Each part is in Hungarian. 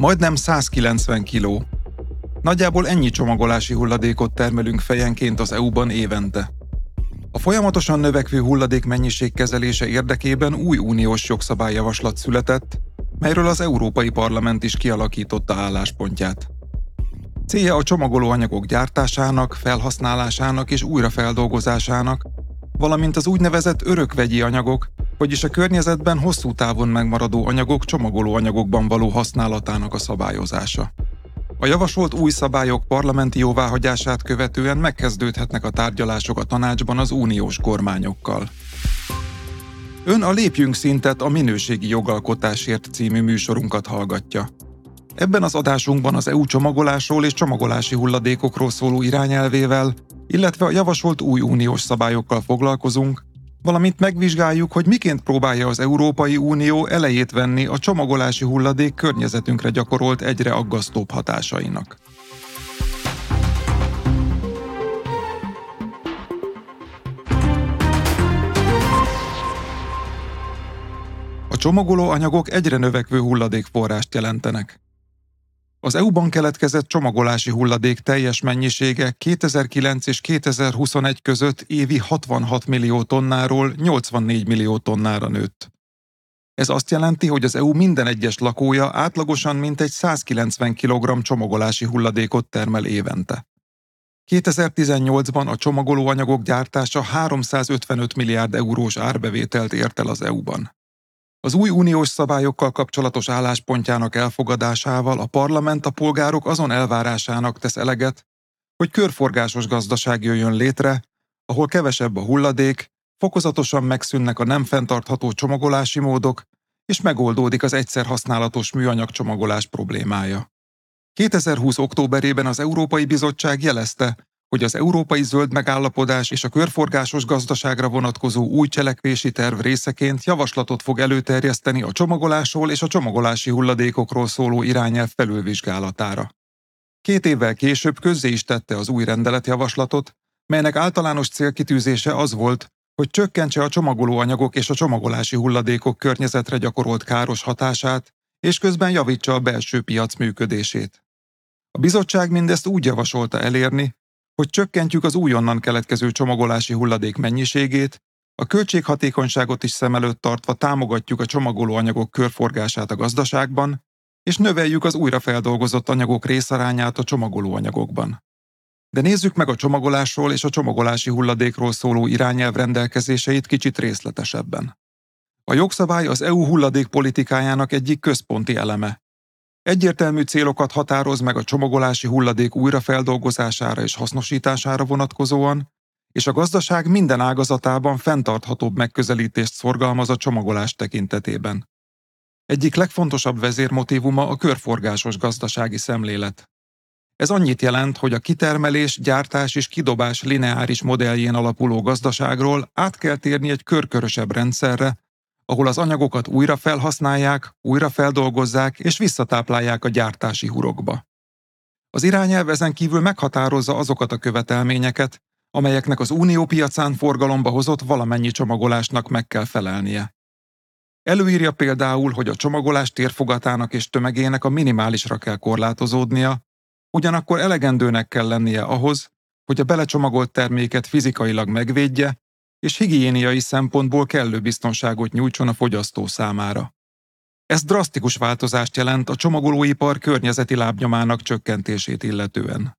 Majdnem 190 kiló. Nagyjából ennyi csomagolási hulladékot termelünk fejenként az EU-ban évente. A folyamatosan növekvő hulladék mennyiség kezelése érdekében új uniós jogszabályjavaslat született, melyről az Európai Parlament is kialakította álláspontját. Célja a csomagolóanyagok gyártásának, felhasználásának és újrafeldolgozásának, valamint az úgynevezett örökvegyi anyagok, vagyis a környezetben hosszú távon megmaradó anyagok csomagolóanyagokban való használatának a szabályozása. A javasolt új szabályok parlamenti jóváhagyását követően megkezdődhetnek a tárgyalások a tanácsban az uniós kormányokkal. Ön a Lépjünk szintet a minőségi jogalkotásért című műsorunkat hallgatja. Ebben az adásunkban az EU csomagolásról és csomagolási hulladékokról szóló irányelvével, illetve a javasolt új uniós szabályokkal foglalkozunk, valamint megvizsgáljuk, hogy miként próbálja az Európai Unió elejét venni a csomagolási hulladék környezetünkre gyakorolt egyre aggasztóbb hatásainak. A csomagoló anyagok egyre növekvő hulladékforrást jelentenek. Az EU-ban keletkezett csomagolási hulladék teljes mennyisége 2009 és 2021 között évi 66 millió tonnáról 84 millió tonnára nőtt. Ez azt jelenti, hogy az EU minden egyes lakója átlagosan mintegy 190 kg csomagolási hulladékot termel évente. 2018-ban a csomagolóanyagok gyártása 355 milliárd eurós árbevételt ért el az EU-ban. Az új uniós szabályokkal kapcsolatos álláspontjának elfogadásával a parlament a polgárok azon elvárásának tesz eleget, hogy körforgásos gazdaság jöjjön létre, ahol kevesebb a hulladék, fokozatosan megszűnnek a nem fenntartható csomagolási módok, és megoldódik az egyszer használatos műanyag csomagolás problémája. 2020. októberében az Európai Bizottság jelezte, hogy az Európai Zöld Megállapodás és a körforgásos gazdaságra vonatkozó új cselekvési terv részeként javaslatot fog előterjeszteni a csomagolásról és a csomagolási hulladékokról szóló irányelv felülvizsgálatára. Két évvel később közzé is tette az új rendeletjavaslatot, melynek általános célkitűzése az volt, hogy csökkentse a csomagolóanyagok és a csomagolási hulladékok környezetre gyakorolt káros hatását, és közben javítsa a belső piac működését. A bizottság mindezt úgy javasolta elérni, hogy csökkentjük az újonnan keletkező csomagolási hulladék mennyiségét, a költséghatékonyságot is szem előtt tartva támogatjuk a csomagolóanyagok körforgását a gazdaságban, és növeljük az újrafeldolgozott anyagok részarányát a csomagolóanyagokban. De nézzük meg a csomagolásról és a csomagolási hulladékról szóló irányelv rendelkezéseit kicsit részletesebben. A jogszabály az EU hulladékpolitikájának egyik központi eleme, Egyértelmű célokat határoz meg a csomagolási hulladék újrafeldolgozására és hasznosítására vonatkozóan, és a gazdaság minden ágazatában fenntarthatóbb megközelítést szorgalmaz a csomagolás tekintetében. Egyik legfontosabb vezérmotívuma a körforgásos gazdasági szemlélet. Ez annyit jelent, hogy a kitermelés, gyártás és kidobás lineáris modelljén alapuló gazdaságról át kell térni egy körkörösebb rendszerre, ahol az anyagokat újra felhasználják, újra feldolgozzák és visszatáplálják a gyártási hurokba. Az irányelv ezen kívül meghatározza azokat a követelményeket, amelyeknek az unió piacán forgalomba hozott valamennyi csomagolásnak meg kell felelnie. Előírja például, hogy a csomagolás térfogatának és tömegének a minimálisra kell korlátozódnia, ugyanakkor elegendőnek kell lennie ahhoz, hogy a belecsomagolt terméket fizikailag megvédje, és higiéniai szempontból kellő biztonságot nyújtson a fogyasztó számára. Ez drasztikus változást jelent a csomagolóipar környezeti lábnyomának csökkentését illetően.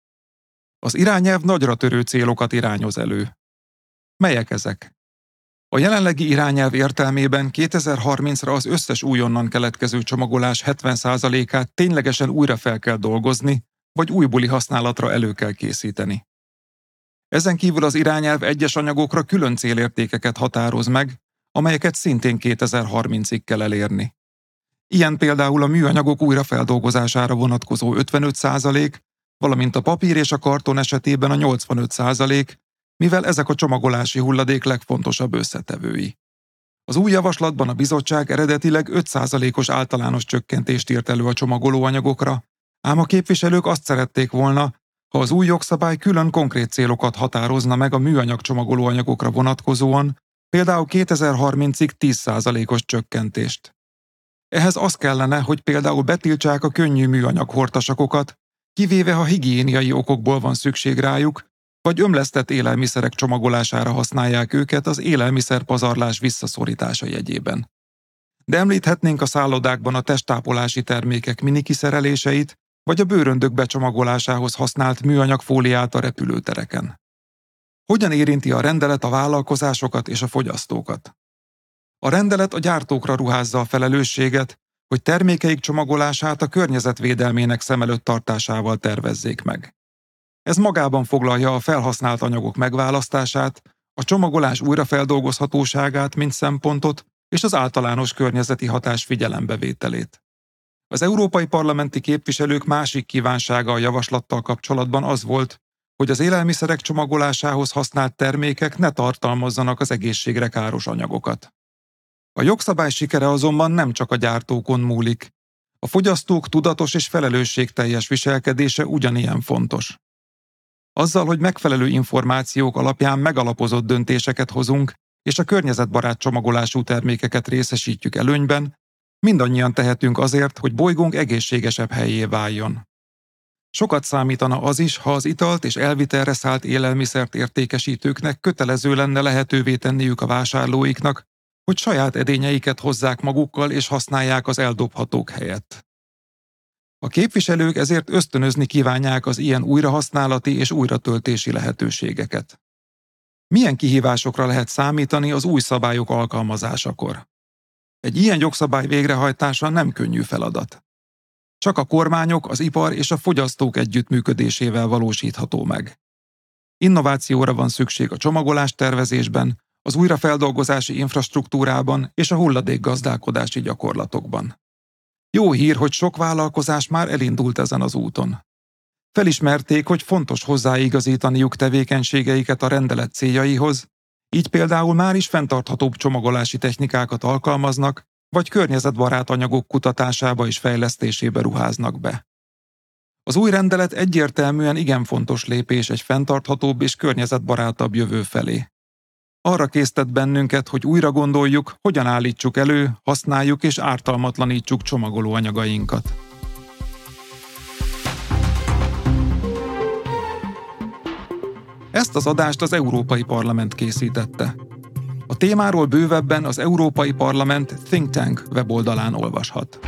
Az irányelv nagyra törő célokat irányoz elő. Melyek ezek? A jelenlegi irányelv értelmében 2030-ra az összes újonnan keletkező csomagolás 70%-át ténylegesen újra fel kell dolgozni, vagy újbuli használatra elő kell készíteni. Ezen kívül az irányelv egyes anyagokra külön célértékeket határoz meg, amelyeket szintén 2030-ig kell elérni. Ilyen például a műanyagok újrafeldolgozására vonatkozó 55%, valamint a papír és a karton esetében a 85%, mivel ezek a csomagolási hulladék legfontosabb összetevői. Az új javaslatban a bizottság eredetileg 5%-os általános csökkentést írt elő a csomagolóanyagokra, ám a képviselők azt szerették volna, ha az új jogszabály külön konkrét célokat határozna meg a műanyag csomagolóanyagokra vonatkozóan, például 2030-ig 10%-os csökkentést. Ehhez az kellene, hogy például betiltsák a könnyű műanyag hortasakokat, kivéve ha higiéniai okokból van szükség rájuk, vagy ömlesztett élelmiszerek csomagolására használják őket az élelmiszer pazarlás visszaszorítása jegyében. De említhetnénk a szállodákban a testápolási termékek minikiszereléseit, vagy a bőröndök becsomagolásához használt műanyag fóliát a repülőtereken. Hogyan érinti a rendelet a vállalkozásokat és a fogyasztókat? A rendelet a gyártókra ruházza a felelősséget, hogy termékeik csomagolását a környezetvédelmének szem előtt tartásával tervezzék meg. Ez magában foglalja a felhasznált anyagok megválasztását, a csomagolás újrafeldolgozhatóságát, mint szempontot, és az általános környezeti hatás figyelembevételét. Az európai parlamenti képviselők másik kívánsága a javaslattal kapcsolatban az volt, hogy az élelmiszerek csomagolásához használt termékek ne tartalmazzanak az egészségre káros anyagokat. A jogszabály sikere azonban nem csak a gyártókon múlik. A fogyasztók tudatos és felelősségteljes viselkedése ugyanilyen fontos. Azzal, hogy megfelelő információk alapján megalapozott döntéseket hozunk, és a környezetbarát csomagolású termékeket részesítjük előnyben, mindannyian tehetünk azért, hogy bolygónk egészségesebb helyé váljon. Sokat számítana az is, ha az italt és elvitelre szállt élelmiszert értékesítőknek kötelező lenne lehetővé tenniük a vásárlóiknak, hogy saját edényeiket hozzák magukkal és használják az eldobhatók helyett. A képviselők ezért ösztönözni kívánják az ilyen újrahasználati és újratöltési lehetőségeket. Milyen kihívásokra lehet számítani az új szabályok alkalmazásakor? Egy ilyen jogszabály végrehajtása nem könnyű feladat. Csak a kormányok, az ipar és a fogyasztók együttműködésével valósítható meg. Innovációra van szükség a csomagolás tervezésben, az újrafeldolgozási infrastruktúrában és a hulladékgazdálkodási gyakorlatokban. Jó hír, hogy sok vállalkozás már elindult ezen az úton. Felismerték, hogy fontos hozzáigazítaniuk tevékenységeiket a rendelet céljaihoz, így például már is fenntarthatóbb csomagolási technikákat alkalmaznak, vagy környezetbarát anyagok kutatásába és fejlesztésébe ruháznak be. Az új rendelet egyértelműen igen fontos lépés egy fenntarthatóbb és környezetbarátabb jövő felé. Arra késztet bennünket, hogy újra gondoljuk, hogyan állítsuk elő, használjuk és ártalmatlanítsuk csomagolóanyagainkat. Ezt az adást az Európai Parlament készítette. A témáról bővebben az Európai Parlament Think Tank weboldalán olvashat.